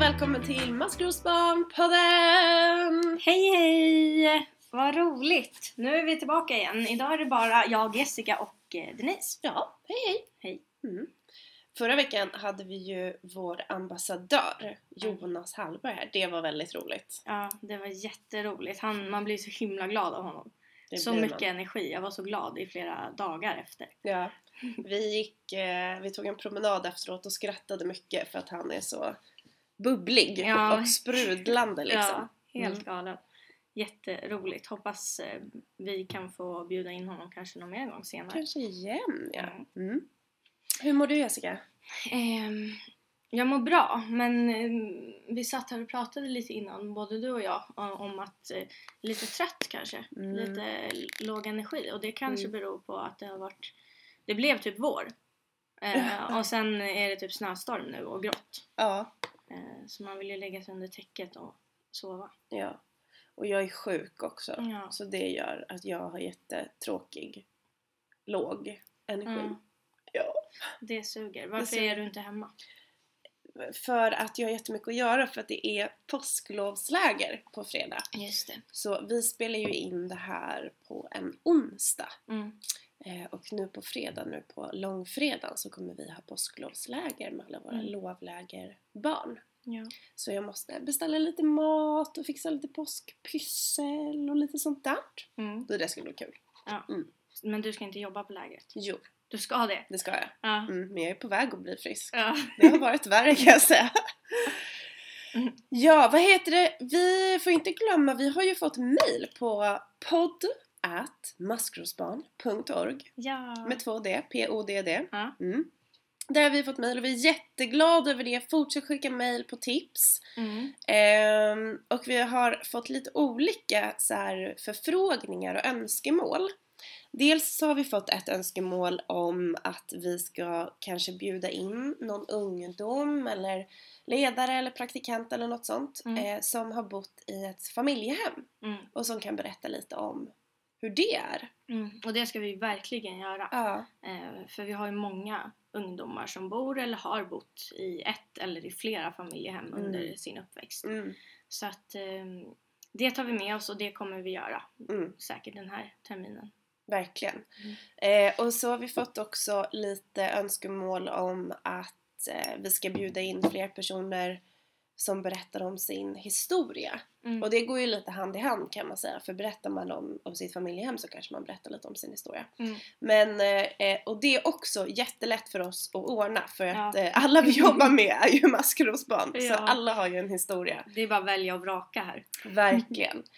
Och välkommen till Maskrosbarnpodden! Hej hej! Vad roligt! Nu är vi tillbaka igen. Idag är det bara jag, Jessica och eh, Denise. Ja, hej hej! Hej. Mm. Förra veckan hade vi ju vår ambassadör Jonas Hallberg här. Det var väldigt roligt. Ja, det var jätteroligt. Han, man blir så himla glad av honom. Det så mycket man. energi. Jag var så glad i flera dagar efter. Ja. Vi gick, eh, vi tog en promenad efteråt och skrattade mycket för att han är så bubblig Ja. och sprudlande liksom. Ja, helt Mm. galen. Jätteroligt. Hoppas eh, vi kan få bjuda in honom kanske någon mer gång senare. Kanske igen ja. Mm. Hur mår du Jessica? Ehm, jag mår bra, men ehm, vi satt här och pratade lite innan, både du och jag, om att eh, lite trött kanske. Mm. Lite låg energi och det kanske Mm. beror på att det har varit, det blev typ vår. Eh, och sen är det typ snöstorm nu och grått. Ja. Eh, så man vill ju lägga sig under täcket och sova. Ja. Och jag är sjuk också. Ja. Så det gör att jag har jättetråkig, låg energi. Mm. Ja. Det suger. Varför suger. är du inte hemma? För att jag har jättemycket att göra för att det är påsklovsläger på fredag. Just det. Så vi spelar ju in det här på en onsdag. Mm. Eh, och nu på fredag, nu på långfredagen så kommer vi ha påsklovsläger med alla våra Mm. lovlägerbarn. Ja. Så jag måste beställa lite mat och fixa lite påskpyssel och lite sånt där. Mm. Så det ska bli kul. ja. Mm. Men du ska inte jobba på lägret? Jo, Du ska det? det ska jag. Ja. Mm, men jag är på väg att bli frisk. ja. Det har varit värre kan jag säga. Mm. Ja, vad heter det? Vi får inte glömma, vi har ju fått mail på podd at maskrosbarn.org ja. med två D, P-O-D-D. Ja. Mm. Där har vi fått mail och vi är jätteglada över det. Fortsätt skicka mail på tips. Mm. Ehm, och vi har fått lite olika så här, förfrågningar och önskemål. Dels så har vi fått ett önskemål om att vi ska kanske bjuda in någon ungdom eller ledare eller praktikant eller något sånt Mm. eh, som har bott i ett familjehem Mm. och som kan berätta lite om hur det är. Mm. Och det ska vi verkligen göra. Ja, Eh, för vi har ju många ungdomar som bor eller har bott i ett eller i flera familjehem Mm. under sin uppväxt. mm, Så att eh, det tar vi med oss och det kommer vi göra mm, säkert den här terminen. verkligen. Mm. Eh, och så har vi fått också lite önskemål om att eh, vi ska bjuda in fler personer som berättar om sin historia. Mm. Och det går ju lite hand i hand kan man säga, för berättar man om, om sitt familjehem så kanske man berättar lite om sin historia. Mm. Men, eh, och det är också jättelätt för oss att ordna för att Ja. eh, alla vi jobbar med är ju maskrosbarn, så Ja. alla har ju en historia. Det är bara att välja och vraka här. Verkligen.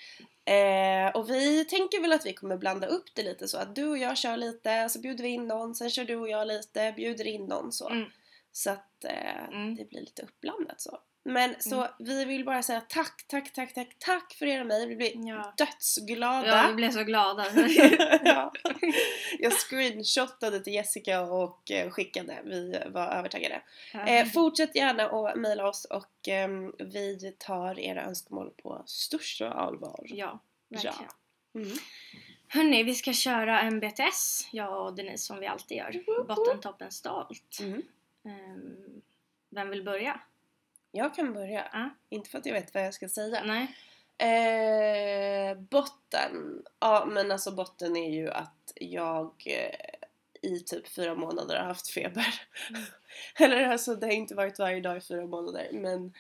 Eh, och vi tänker väl att vi kommer blanda upp det lite så att du och jag kör lite, så bjuder vi in någon, sen kör du och jag lite, bjuder in någon så. Mm. Så att eh, Mm. det blir lite uppblandat så. Men så vi vill bara säga tack, tack, tack, tack, tack för era mejl. Vi blir Ja. dödsglada. Ja, vi blev så glada. ja. Jag screenshotade till Jessica och eh, skickade. Vi var övertaggade. Eh, fortsätt gärna att mejla oss och ehm, vi tar era önskemål på största allvar. ja, verkligen. Mm. Hörni, vi ska köra en BTS, jag och Denise, som vi alltid gör. Botten, toppen, stolt. Mm. Ehm, vem vill börja? Jag kan börja. Ja. Inte för att jag vet vad jag ska säga. Nej? Eh, botten. Ja men alltså botten är ju att jag eh, i typ fyra månader har haft feber. Mm. Eller alltså det har inte varit varje dag i fyra månader men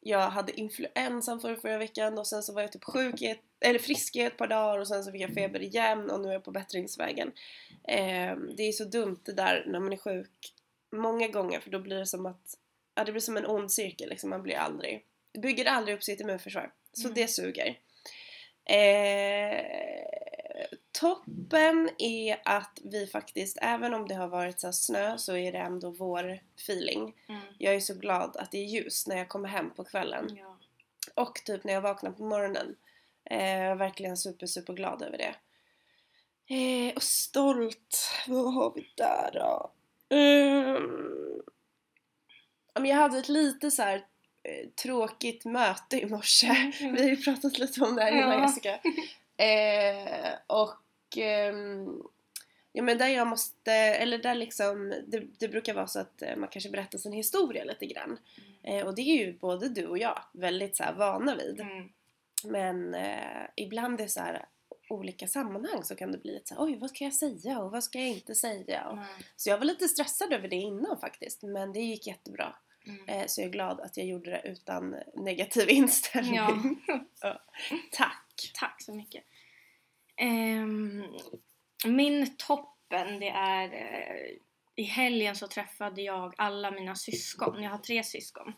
jag hade influensan förra, förra veckan och sen så var jag typ sjuk i ett, eller frisk i ett par dagar och sen så fick jag feber igen och nu är jag på bättringsvägen. Eh, det är så dumt det där när man är sjuk många gånger för då blir det som att ja, det blir som en ond cirkel liksom, man blir aldrig bygger aldrig upp sitt immunförsvar. Så Mm. det suger. Eh, toppen är att vi faktiskt, även om det har varit så snö så är det ändå vår feeling. Mm. Jag är så glad att det är ljus när jag kommer hem på kvällen. Ja. Och typ när jag vaknar på morgonen. Eh, verkligen super, super glad över det. Eh, och stolt, vad har vi där då? Men jag hade ett lite så här eh, tråkigt möte i morse. Mm. Vi har ju pratat lite om det här innan Ja. Jessica. Eh, och ehm, Ja men där jag måste, eller där liksom, det, det brukar vara så att eh, man kanske berättar sin historia lite grann. Eh, och det är ju både du och jag väldigt så här vana vid. Mm. Men eh, ibland i så här olika sammanhang så kan det bli lite så här, oj vad ska jag säga och vad ska jag inte säga? Och, så jag var lite stressad över det innan faktiskt men det gick jättebra. Mm. Eh, så jag är glad att jag gjorde det utan negativ inställning. Ja. Ja. Tack! Tack så mycket. Ehm, min toppen det är eh, i helgen så träffade jag alla mina syskon. Jag har tre syskon.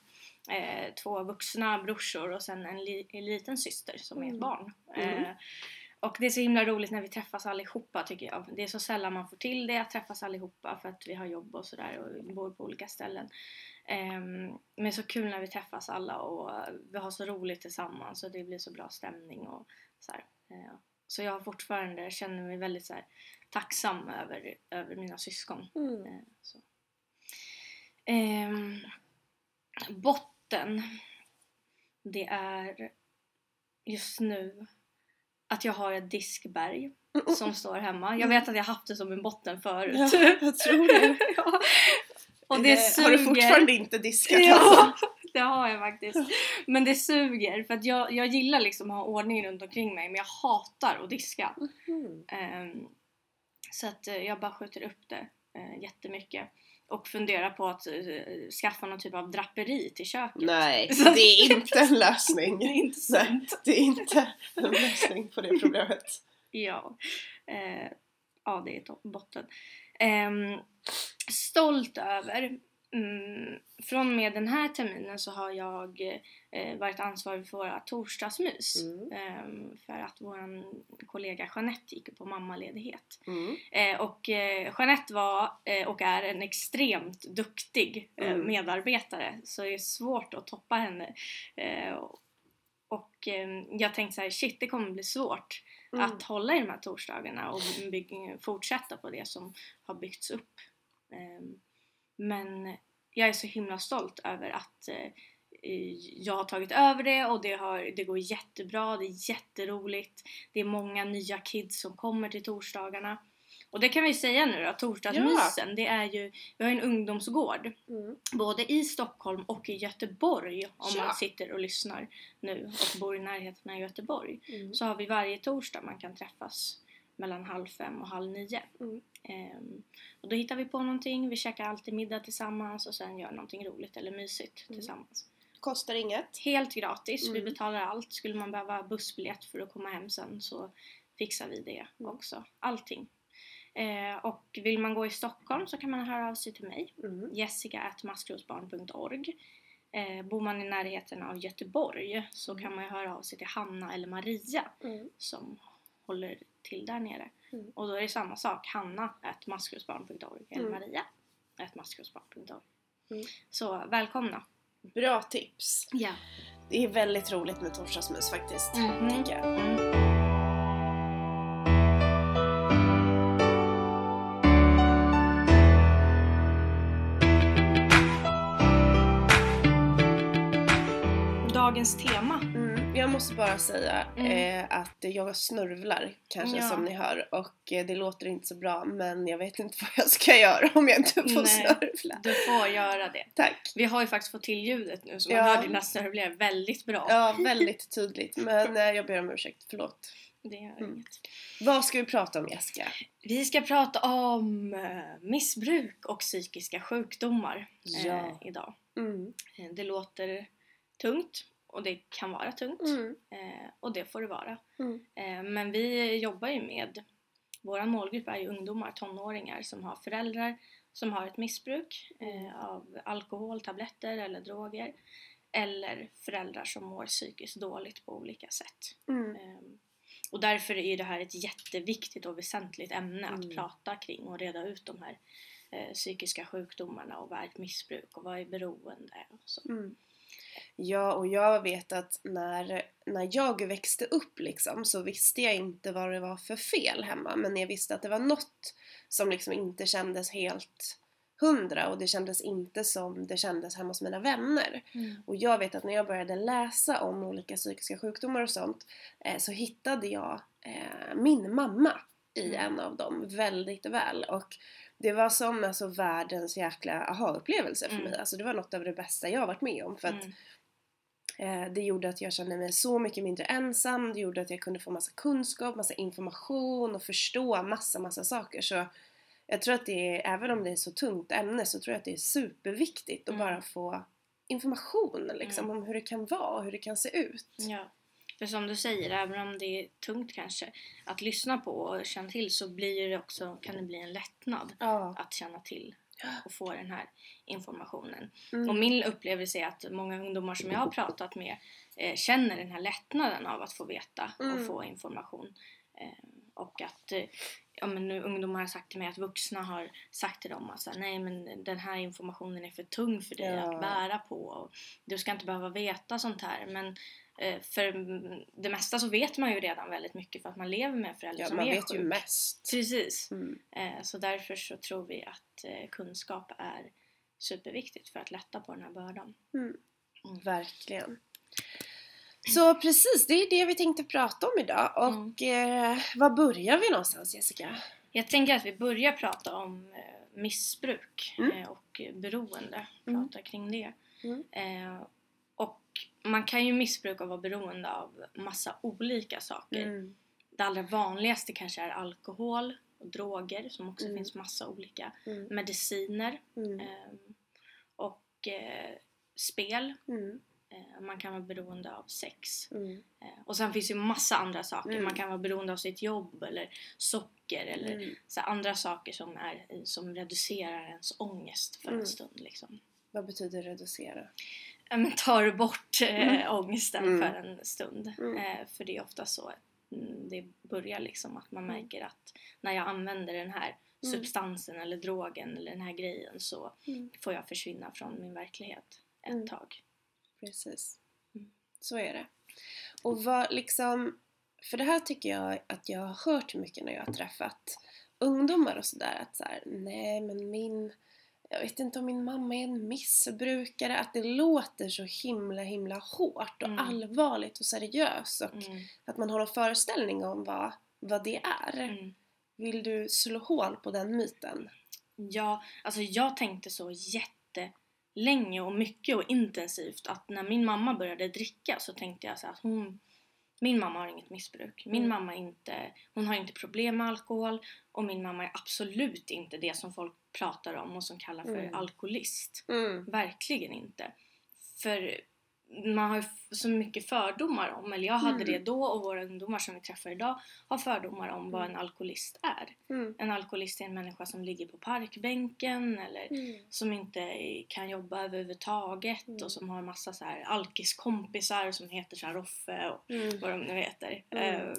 Eh, två vuxna brorsor och sen en, li- en liten syster som är ett Mm. barn. Mm. Och det är så himla roligt när vi träffas allihopa tycker jag. Det är så sällan man får till det att träffas allihopa för att vi har jobb och sådär och bor på olika ställen. Um, men så kul när vi träffas alla och vi har så roligt tillsammans och det blir så bra stämning och så här. Eh, så jag fortfarande känner mig väldigt så här, tacksam över, över mina syskon. Mm. Eh, så. Ehm, botten. Det är just nu att jag har ett diskberg som står hemma. Jag vet att jag haft det som en botten förut. Ja, jag tror det. Ja. Och det Eh, Har du suger. fortfarande inte diskat Ja, alltså? det har jag faktiskt. Men det suger för att jag, jag gillar liksom att ha ordning runt omkring mig men jag hatar att diska. Mm. Ehm, så att eh, jag bara skjuter upp det uh, jättemycket. Och funderar på att eh, skaffa någon typ av draperi till köket. Nej, det är inte en lösning. Det är inte Nej, det är inte en lösning på det problemet. Ja. Eh, ja, det är botten. Ehm, stolt över. Mm, från och med den här terminen så har jag eh, varit ansvarig för våra torsdagsmys. Mm. Ehm, för att vår kollega Jeanette gick på mammaledighet. Mm. Eh, och eh, Jeanette var eh, och är en extremt duktig eh, Mm. medarbetare så det är svårt att toppa henne. Eh, och eh, jag tänkte så här, shit det kommer bli svårt Mm. att hålla i de här torsdagarna och fortsätta på det som har byggts upp. Men jag är så himla stolt över att eh, jag har tagit över det och det, har, det går jättebra, det är jätteroligt. Det är många nya kids som kommer till torsdagarna. Och det kan vi säga nu då, torsdagsmysen, det är ju, vi har ju en ungdomsgård Mm. både i Stockholm och i Göteborg om Ja. man sitter och lyssnar nu och bor i närheten av Göteborg Mm. så har vi varje torsdag man kan träffas mellan halv fem och halv nio. Mm. Ehm, och då hittar vi på någonting, vi käkar alltid middag tillsammans och sen gör någonting roligt eller mysigt Mm. tillsammans. Kostar inget. Helt gratis, vi Mm. betalar allt. Skulle man behöva bussbiljett för att komma hem sen så fixar vi det Mm. också. Allting. Eh, och vill man gå i Stockholm så kan man höra av sig till mig Mm. jessica.maskrosbarn.org eh, Bor man i närheten av Göteborg så kan man ju höra av sig till Hanna eller Maria Mm. som håller till där nere. Mm. Och då är det samma sak, hanna.maskrosbarn.org eller Mm. maria.maskrosbarn.org Mm. Så välkomna! Bra tips. Ja. Det är väldigt roligt med torsdagsmys faktiskt. Mhm. Tycker jag. Mm. Dagens tema. Måste bara säga Mm. eh, att jag snörvlar kanske Ja. som ni hör och eh, det låter inte så bra men jag vet inte vad jag ska göra om jag inte får Nej. snörvla. Du får göra det. Tack! Vi har ju faktiskt fått till ljudet nu så man Ja. hör dina snörvlingar väldigt bra. Ja, väldigt tydligt men eh, jag ber om ursäkt, förlåt. Det gör Mm. inget. Vad ska vi prata om Jessica? Vi ska prata om eh, missbruk och psykiska sjukdomar eh, Ja. idag. Mm. Eh, Det låter tungt och det kan vara tungt Mm. eh, och det får det vara. Mm. Eh, men vi jobbar ju med, vår målgrupp är ju ungdomar, tonåringar som har föräldrar som har ett missbruk eh, av alkohol, tabletter eller droger. Eller föräldrar som mår psykiskt dåligt på olika sätt. Mm. Ehm, Och därför är det här ett jätteviktigt och väsentligt ämne att Mm. prata kring och reda ut de här eh, psykiska sjukdomarna och vad är ett missbruk och vad är beroende och så. Mm. Ja, och jag vet att när, när jag växte upp liksom så visste jag inte vad det var för fel hemma. Men jag visste att det var något som liksom inte kändes helt hundra och det kändes inte som det kändes hemma hos mina vänner. Och jag vet att när jag började läsa om olika psykiska sjukdomar och sånt eh, så hittade jag eh, min mamma i en av dem väldigt väl och det var som alltså världens jäkla aha-upplevelse för Mm. mig. Alltså det var något av det bästa jag varit med om för att Mm. Eh, det gjorde att jag kände mig så mycket mindre ensam, det gjorde att jag kunde få massa kunskap, massa information och förstå massa, massa saker. Så jag tror att det är, även om det är så tungt ämne, så tror jag att det är superviktigt att Mm. bara få information liksom Mm. om hur det kan vara och hur det kan se ut. Ja. För som du säger, även om det är tungt kanske att lyssna på och känna till så blir det också, kan det bli en lättnad Ja. att känna till och få den här informationen. Mm. Och min upplevelse är att många ungdomar som jag har pratat med eh, känner den här lättnaden av att få veta och Mm. få information. Eh, och att eh, ja, men nu, ungdomar har sagt till mig att vuxna har sagt till dem att så här, nej men den här informationen är för tung för dig Ja. att bära på och du ska inte behöva veta sånt här. Men för det mesta så vet man ju redan väldigt mycket för att man lever med en förälder Ja, som man är vet ju sjuk. mest. Precis. Mm. Eh, Så därför så tror vi att eh, kunskap är superviktigt för att lätta på den här bördan. Verkligen. Så precis, det är det vi tänkte prata om idag. Och eh, var börjar vi någonstans Jessica? Jag tänker att vi börjar prata om eh, missbruk Mm. eh, och beroende. Mm. Prata kring det. Mm. Eh, Och man kan ju missbruka och vara beroende av massa olika saker. Mm. Det allra vanligaste kanske är alkohol och droger som också Mm. finns massa olika. Mm. Mediciner eh, och eh, spel. Mm. Eh, Man kan vara beroende av sex. Mm. Eh, Och sen finns ju massa andra saker. Man kan vara beroende av sitt jobb eller socker eller så andra saker som, är, som reducerar ens ångest för en stund. Liksom. Vad betyder reducera? Men tar bort eh, Mm. ångesten Mm. för en stund. Mm. Eh, för det är ofta så att mm, det börjar liksom att man märker att när jag använder den här substansen eller drogen eller den här grejen så får jag försvinna från min verklighet ett tag. Precis. Så är det. Och vad liksom, för det här tycker jag att jag har hört mycket när jag har träffat ungdomar och sådär att så här, nej men min, jag vet inte om min mamma är en missbrukare, att det låter så himla himla hårt och Mm. allvarligt och seriöst och Mm. att man har en föreställning om vad, vad det är. Mm. Vill du slå hål på den myten? Ja, alltså jag tänkte så jättelänge och mycket och intensivt att när min mamma började dricka så tänkte jag så att hon min mamma har inget missbruk. Min Mm. mamma inte, hon har inte problem med alkohol och min mamma är absolut inte det som folk pratar om och som kallar för Mm. alkoholist. Mm. Verkligen inte. För man har ju så mycket fördomar om, eller jag hade Mm. det då och våra ungdomar som vi träffar idag har fördomar om vad Mm. en alkoholist är. Mm. En alkoholist är en människa som ligger på parkbänken eller Mm. som inte kan jobba överhuvudtaget Mm. och som har massa så här alkiskompisar som heter så här Roffe och Mm. vad de nu heter. Eh,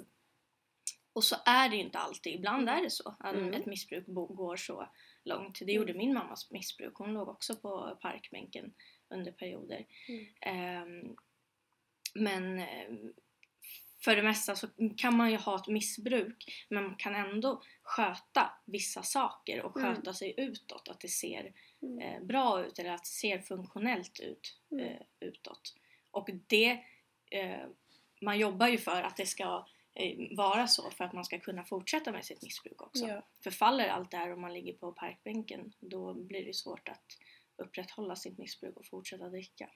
och så är det ju inte alltid. Ibland är det så. Att ett missbruk går så långt. Det gjorde min mammas missbruk. Hon låg också på parkbänken under perioder. Mm. Ehm, men eh, för det mesta så kan man ju ha ett missbruk men man kan ändå sköta vissa saker och Mm. sköta sig utåt. Att det ser Mm. eh, bra ut eller att det ser funktionellt ut Mm. eh, utåt. Och det, eh, man jobbar ju för att det ska eh, vara så för att man ska kunna fortsätta med sitt missbruk också. Ja. För faller allt det här och man ligger på parkbänken då blir det svårt att upprätthålla sitt missbruk och fortsätta dricka.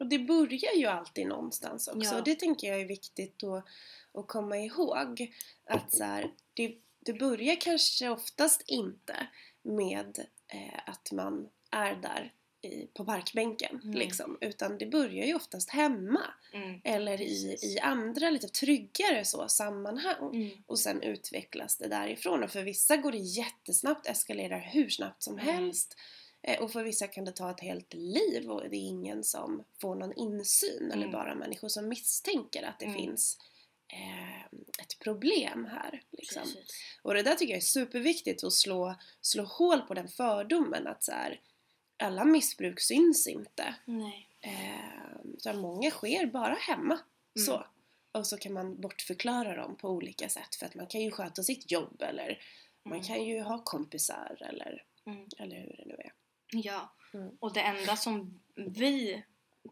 Och det börjar ju alltid någonstans också. Ja. Och det tänker jag är viktigt att, att komma ihåg. Att så här, det, det börjar kanske oftast inte med eh, att man är där i, på parkbänken. Mm. Liksom, utan det börjar ju oftast hemma. Mm. Eller i, i andra lite tryggare så sammanhang. Mm. Och sen utvecklas det därifrån. Och för vissa går det jättesnabbt, eskalerar hur snabbt som Mm. helst. Eh, Och för vissa kan det ta ett helt liv och det är ingen som får någon insyn. Eller Mm. bara människor som misstänker att det Mm. finns eh, ett problem här. Liksom. Precis. Och det där tycker jag är superviktigt att slå, slå hål på den fördomen att så här, alla missbruk syns inte. Nej. Eh, många sker bara hemma. Mm. Så. Och så kan man bortförklara dem på olika sätt för att man kan ju sköta sitt jobb eller man Mm. kan ju ha kompisar eller, Mm. eller hur det nu är. Ja, Mm. och det enda som vi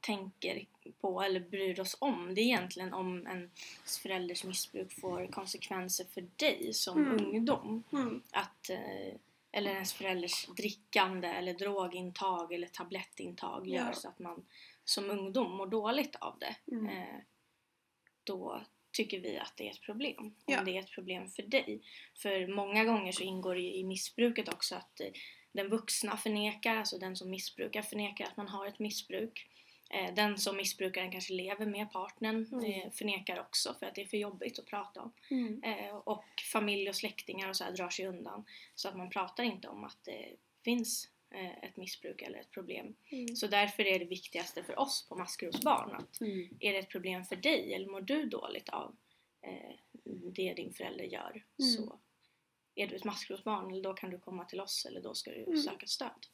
tänker på eller bryr oss om det är egentligen om ens förälders missbruk får konsekvenser för dig som Mm. ungdom. Mm. Att, eh, eller ens förälders drickande eller drogintag eller tablettintag gör Ja. så att man som ungdom mår dåligt av det. Mm. Eh, då tycker vi att det är ett problem. Om Ja. det är ett problem för dig. För många gånger så ingår det i missbruket också att eh, den vuxna förnekar, alltså den som missbrukar förnekar att man har ett missbruk. Eh, Den som missbrukaren kanske lever med partnern Mm. eh, förnekar också för att det är för jobbigt att prata om. Mm. Eh, Och familj och släktingar och så drar sig undan. Så att man pratar inte om att det finns ett missbruk eller ett problem. Mm. Så därför är det viktigaste för oss på maskrosbarn att Mm. är det ett problem för dig eller mår du dåligt av det din förälder gör Mm. så är du ett maskrosbarn eller då kan du komma till oss eller då ska du Mm. söka stöd.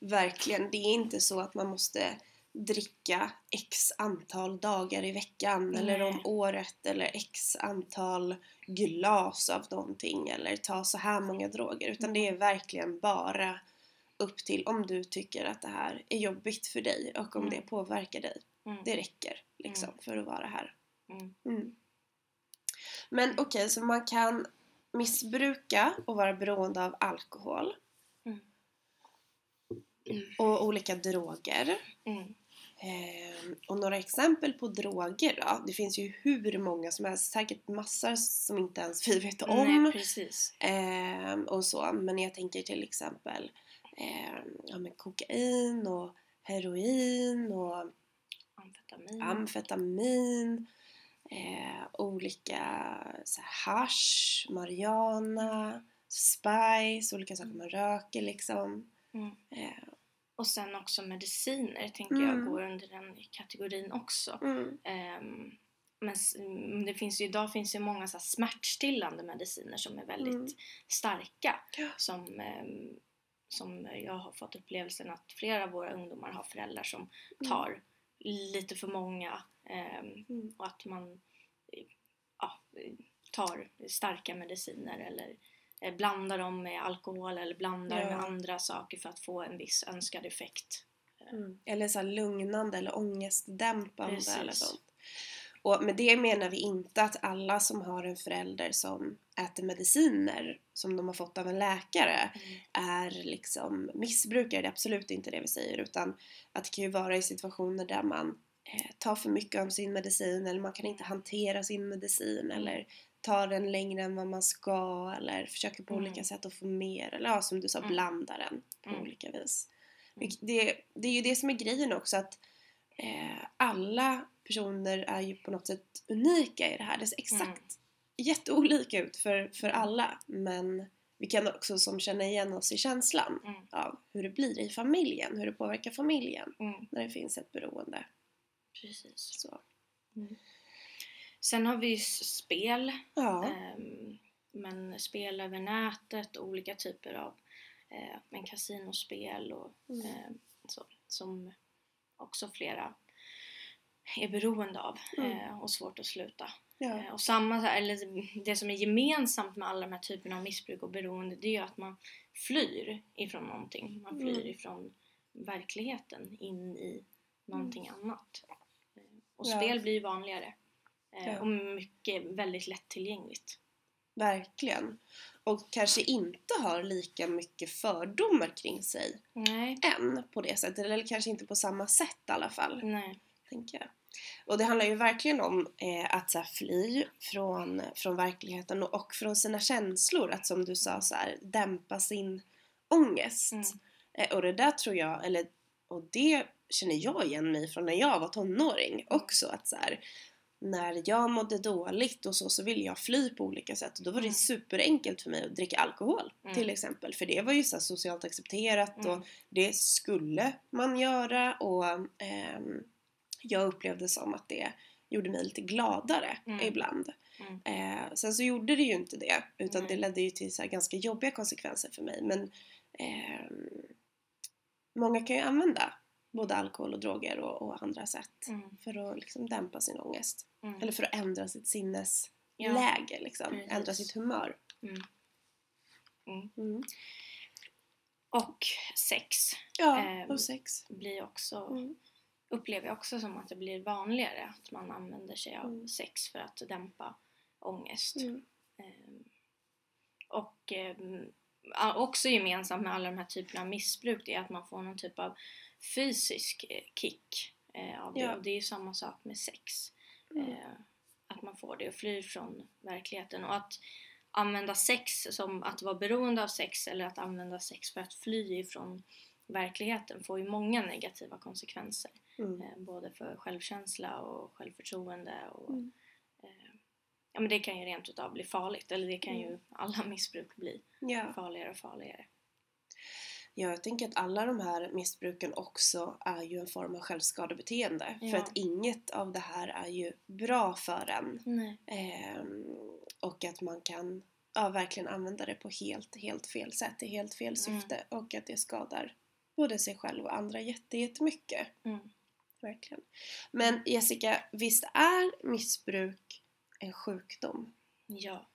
Verkligen, det är inte så att man måste dricka x antal dagar i veckan eller Nej. om året eller x antal glas av någonting eller ta så här många droger utan det är verkligen bara upp till om du tycker att det här är jobbigt för dig och om Mm. det påverkar dig. Mm. Det räcker liksom Mm. för att vara här. Mm. Mm. Men okej, så man kan missbruka och vara beroende av alkohol Mm. och olika droger. Mm. Ehm, och några exempel på droger då? Det finns ju hur många som helst, säkert massor som inte ens vi vet om. Nej, precis. Ehm, och så. Men jag tänker till exempel ehm, ja, men kokain och heroin och Amfetamin. amfetamin. Eh, olika så här, hasch, marijuana, spice, olika saker man röker liksom. Mm. Eh, Och sen också mediciner tänker Mm. jag går under den kategorin också. mm, Ehm, men mm, det finns ju, idag finns ju många så här smärtstillande mediciner som är väldigt Mm. starka. Som, ehm, som jag har fått upplevelsen att flera av våra ungdomar har föräldrar som tar lite för många. Ehm, Mm. och att man ja, tar starka mediciner eller eh, blandar dem med alkohol eller blandar Ja. med andra saker för att få en viss önskad effekt. Mm. Eller så lugnande eller ångestdämpande Precis. eller sånt. Och med det menar vi inte att alla som har en förälder som äter mediciner som de har fått av en läkare är liksom missbrukare. Det är absolut inte det vi säger utan att det kan ju vara i situationer där man tar för mycket av sin medicin eller man kan inte hantera sin medicin eller tar den längre än vad man ska eller försöker på Mm. olika sätt att få mer eller ja, som du sa Mm. blanda den på Mm. olika vis. Mm. Det, det är ju det som är grejen också att eh, alla personer är ju på något sätt unika i det här. Det ser exakt Mm. jätteolika ut för, för alla men vi kan också som känna igen oss i känslan Mm. av hur det blir i familjen, hur det påverkar familjen Mm. när det finns ett beroende. Precis. Så. Sen har vi ju spel. Ja. ehm, men spel över nätet och olika typer av eh, men kasinospel och Mm. eh, så, som också flera är beroende av Mm. eh, och svårt att sluta. ja. Eh, och samma, eller det som är gemensamt med alla de här typerna av missbruk och beroende det är ju att man flyr ifrån någonting. Man flyr Mm. ifrån verkligheten in i någonting annat. Eh, Och Ja. spel blir vanligare. Eh, Ja. Och mycket väldigt lättillgängligt. Verkligen. Och kanske inte har lika mycket fördomar kring sig Nej. än på det sättet. Eller kanske inte på samma sätt i alla fall. Nej. tänker jag. Och det handlar ju verkligen om eh, att så här, fly från, från verkligheten och, och från sina känslor. Att som du sa, så här, dämpa sin ångest. Mm. Eh, och det där tror jag, eller och det känner jag igen mig från när jag var tonåring också. Att så här, när jag mådde dåligt och så, så ville jag fly på olika sätt. Och då var det Mm. superenkelt för mig att dricka alkohol Mm. till exempel. För det var ju så socialt accepterat och Mm. det skulle man göra och ehm, jag upplevde som att det gjorde mig lite gladare Mm. ibland. Mm. Eh, sen så gjorde det ju inte det utan det ledde ju till så ganska jobbiga konsekvenser för mig. Men ehm, många kan ju använda både alkohol och droger och, och andra sätt Mm. för att liksom dämpa sin ångest. Mm. Eller för att ändra sitt sinnesläge Ja. liksom. Precis. Ändra sitt humör. Mm. Mm. Mm. Och sex Ja, Ehm, och sex. blir också Mm. upplever jag också som att det blir vanligare att man använder sig av sex för att dämpa ångest. Ehm, och ja, också gemensamt med alla de här typerna av missbruk det är att man får någon typ av fysisk eh, kick eh, av det. Ja. Och det är ju samma sak med sex. Mm. Eh, att man får det och flyr från verkligheten. Och att använda sex som att vara beroende av sex eller att använda sex för att fly ifrån verkligheten får ju många negativa konsekvenser. Mm. Både för självkänsla och självförtroende och Mm. ja men det kan ju rent utav bli farligt eller det kan ju Mm. alla missbruk bli Ja. farligare och farligare. Ja, jag tänker att alla de här missbruken också är ju en form av självskadebeteende. För Ja. att inget av det här är ju bra för en. Ehm, och att man kan ja, verkligen använda det på helt, helt fel sätt, i helt fel Mm. syfte. Och att det skadar både sig själv och andra jätte- jättemycket. Mm. Verkligen. Men Jessica, visst är missbruk en sjukdom? Ja,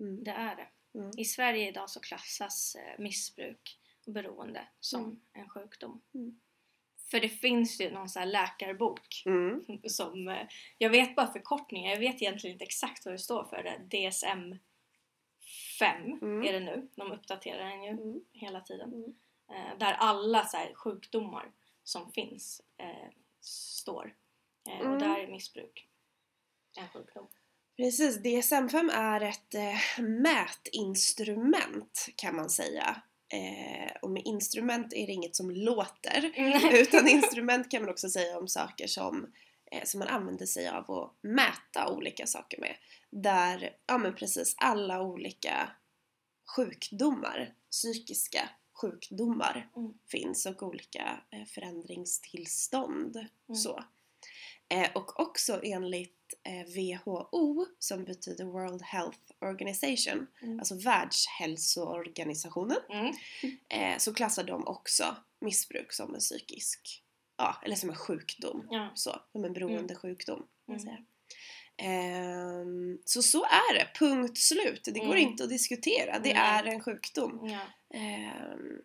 Mm. det är det. Mm. I Sverige idag så klassas eh, missbruk beroende som Mm. en sjukdom. Mm. För det finns ju någon sån här läkarbok Mm. som, eh, jag vet bara förkortningar, jag vet egentligen inte exakt vad det står för. det. DSM 5 Mm. är det nu, de uppdaterar den ju Mm. hela tiden. Mm. Eh, där alla så sjukdomar som finns eh, står. Eh. Och där är missbruk en sjukdom. Precis, DSM-5 är ett eh, mätinstrument kan man säga. Eh, och med instrument är det inget som låter. Utan instrument kan man också säga om saker som, eh, som man använder sig av och mäta olika saker med. Där, ja men precis, alla olika sjukdomar, psykiska sjukdomar Mm. finns och olika eh, förändringstillstånd. Mm. Så. Eh, och också enligt eh, WHO som betyder World Health Organization, Mm. alltså Världshälsoorganisationen, Mm. eh, så klassar de också missbruk som en psykisk, ja, eller som en sjukdom. Ja. Så, som en beroendesjukdom. kan man Mm. Ehm, så så är det, punkt slut. Det går Mm. inte att diskutera, det Nej. är en sjukdom. Ja. Ehm,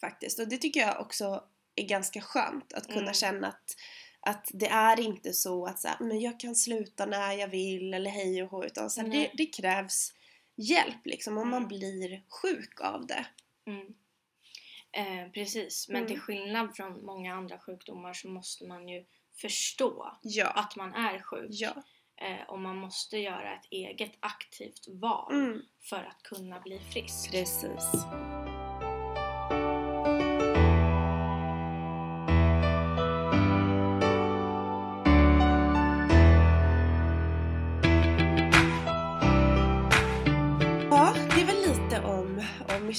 faktiskt, och det tycker jag också är ganska skönt att kunna Mm. känna att att det är inte så att så här, men jag kan sluta när jag vill eller hej och hå utan så här, det, det krävs hjälp liksom om man Mm. blir sjuk av det. Mm. Eh, precis, men Mm. till skillnad från många andra sjukdomar så måste man ju förstå Ja. att man är sjuk. Ja. Eh, och man måste göra ett eget aktivt val Mm. för att kunna bli frisk. Precis.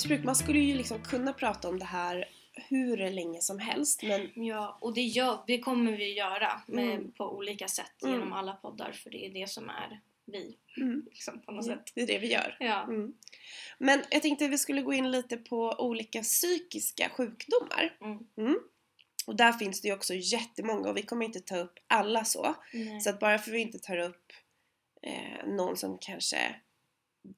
Missbruk. Man skulle ju liksom kunna prata om det här hur länge som helst men Ja, och det, gör, det kommer vi göra med, Mm. på olika sätt Mm. genom alla poddar för det är det som är vi. mm, Liksom, på något sätt. det är det vi gör. Ja. Mm. Men jag tänkte att vi skulle gå in lite på olika psykiska sjukdomar. Mm. Och där finns det ju också jättemånga och vi kommer inte ta upp alla så. Så att bara för att vi inte tar upp eh, någon som kanske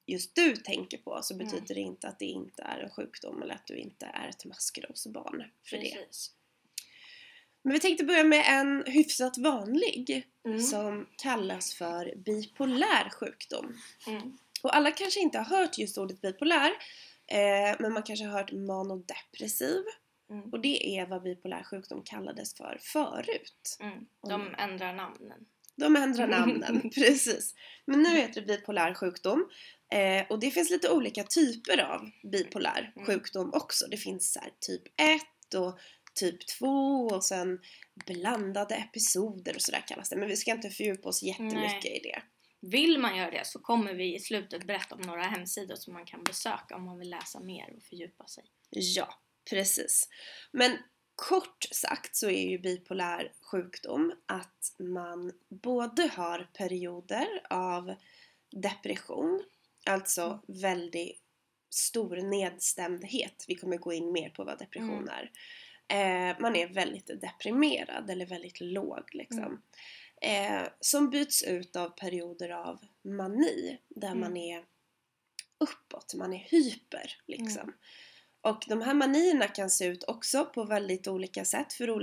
just du tänker på så Mm. betyder det inte att det inte är en sjukdom eller att du inte är ett maskrosbarn för det. Precis. Men vi tänkte börja med en hyfsat vanlig Mm. som kallas för bipolär sjukdom. Mm. Och alla kanske inte har hört just ordet bipolär eh, men man kanske har hört manodepressiv Mm. och det är vad bipolär sjukdom kallades för förut. Mm. De ändrar namnen. De ändrar namnen, precis. Men nu heter det bipolär sjukdom. Eh, och det finns lite olika typer av bipolär Mm. sjukdom också. Det finns så här, typ 1 och typ 2 och sen blandade episoder och sådär kallas det. Men vi ska inte fördjupa oss jättemycket i det. Vill man göra det så kommer vi i slutet berätta om några hemsidor som man kan besöka om man vill läsa mer och fördjupa sig. Ja, precis. Men kort sagt så är ju bipolär sjukdom att man både har perioder av depression, alltså väldigt stor nedstämdhet. Vi kommer gå in mer på vad depression Mm. är. Eh, man är väldigt deprimerad eller väldigt låg liksom. Eh, som byts ut av perioder av mani där Mm. man är uppåt, man är hyper liksom. Och de här manierna kan se ut också på väldigt olika sätt för olika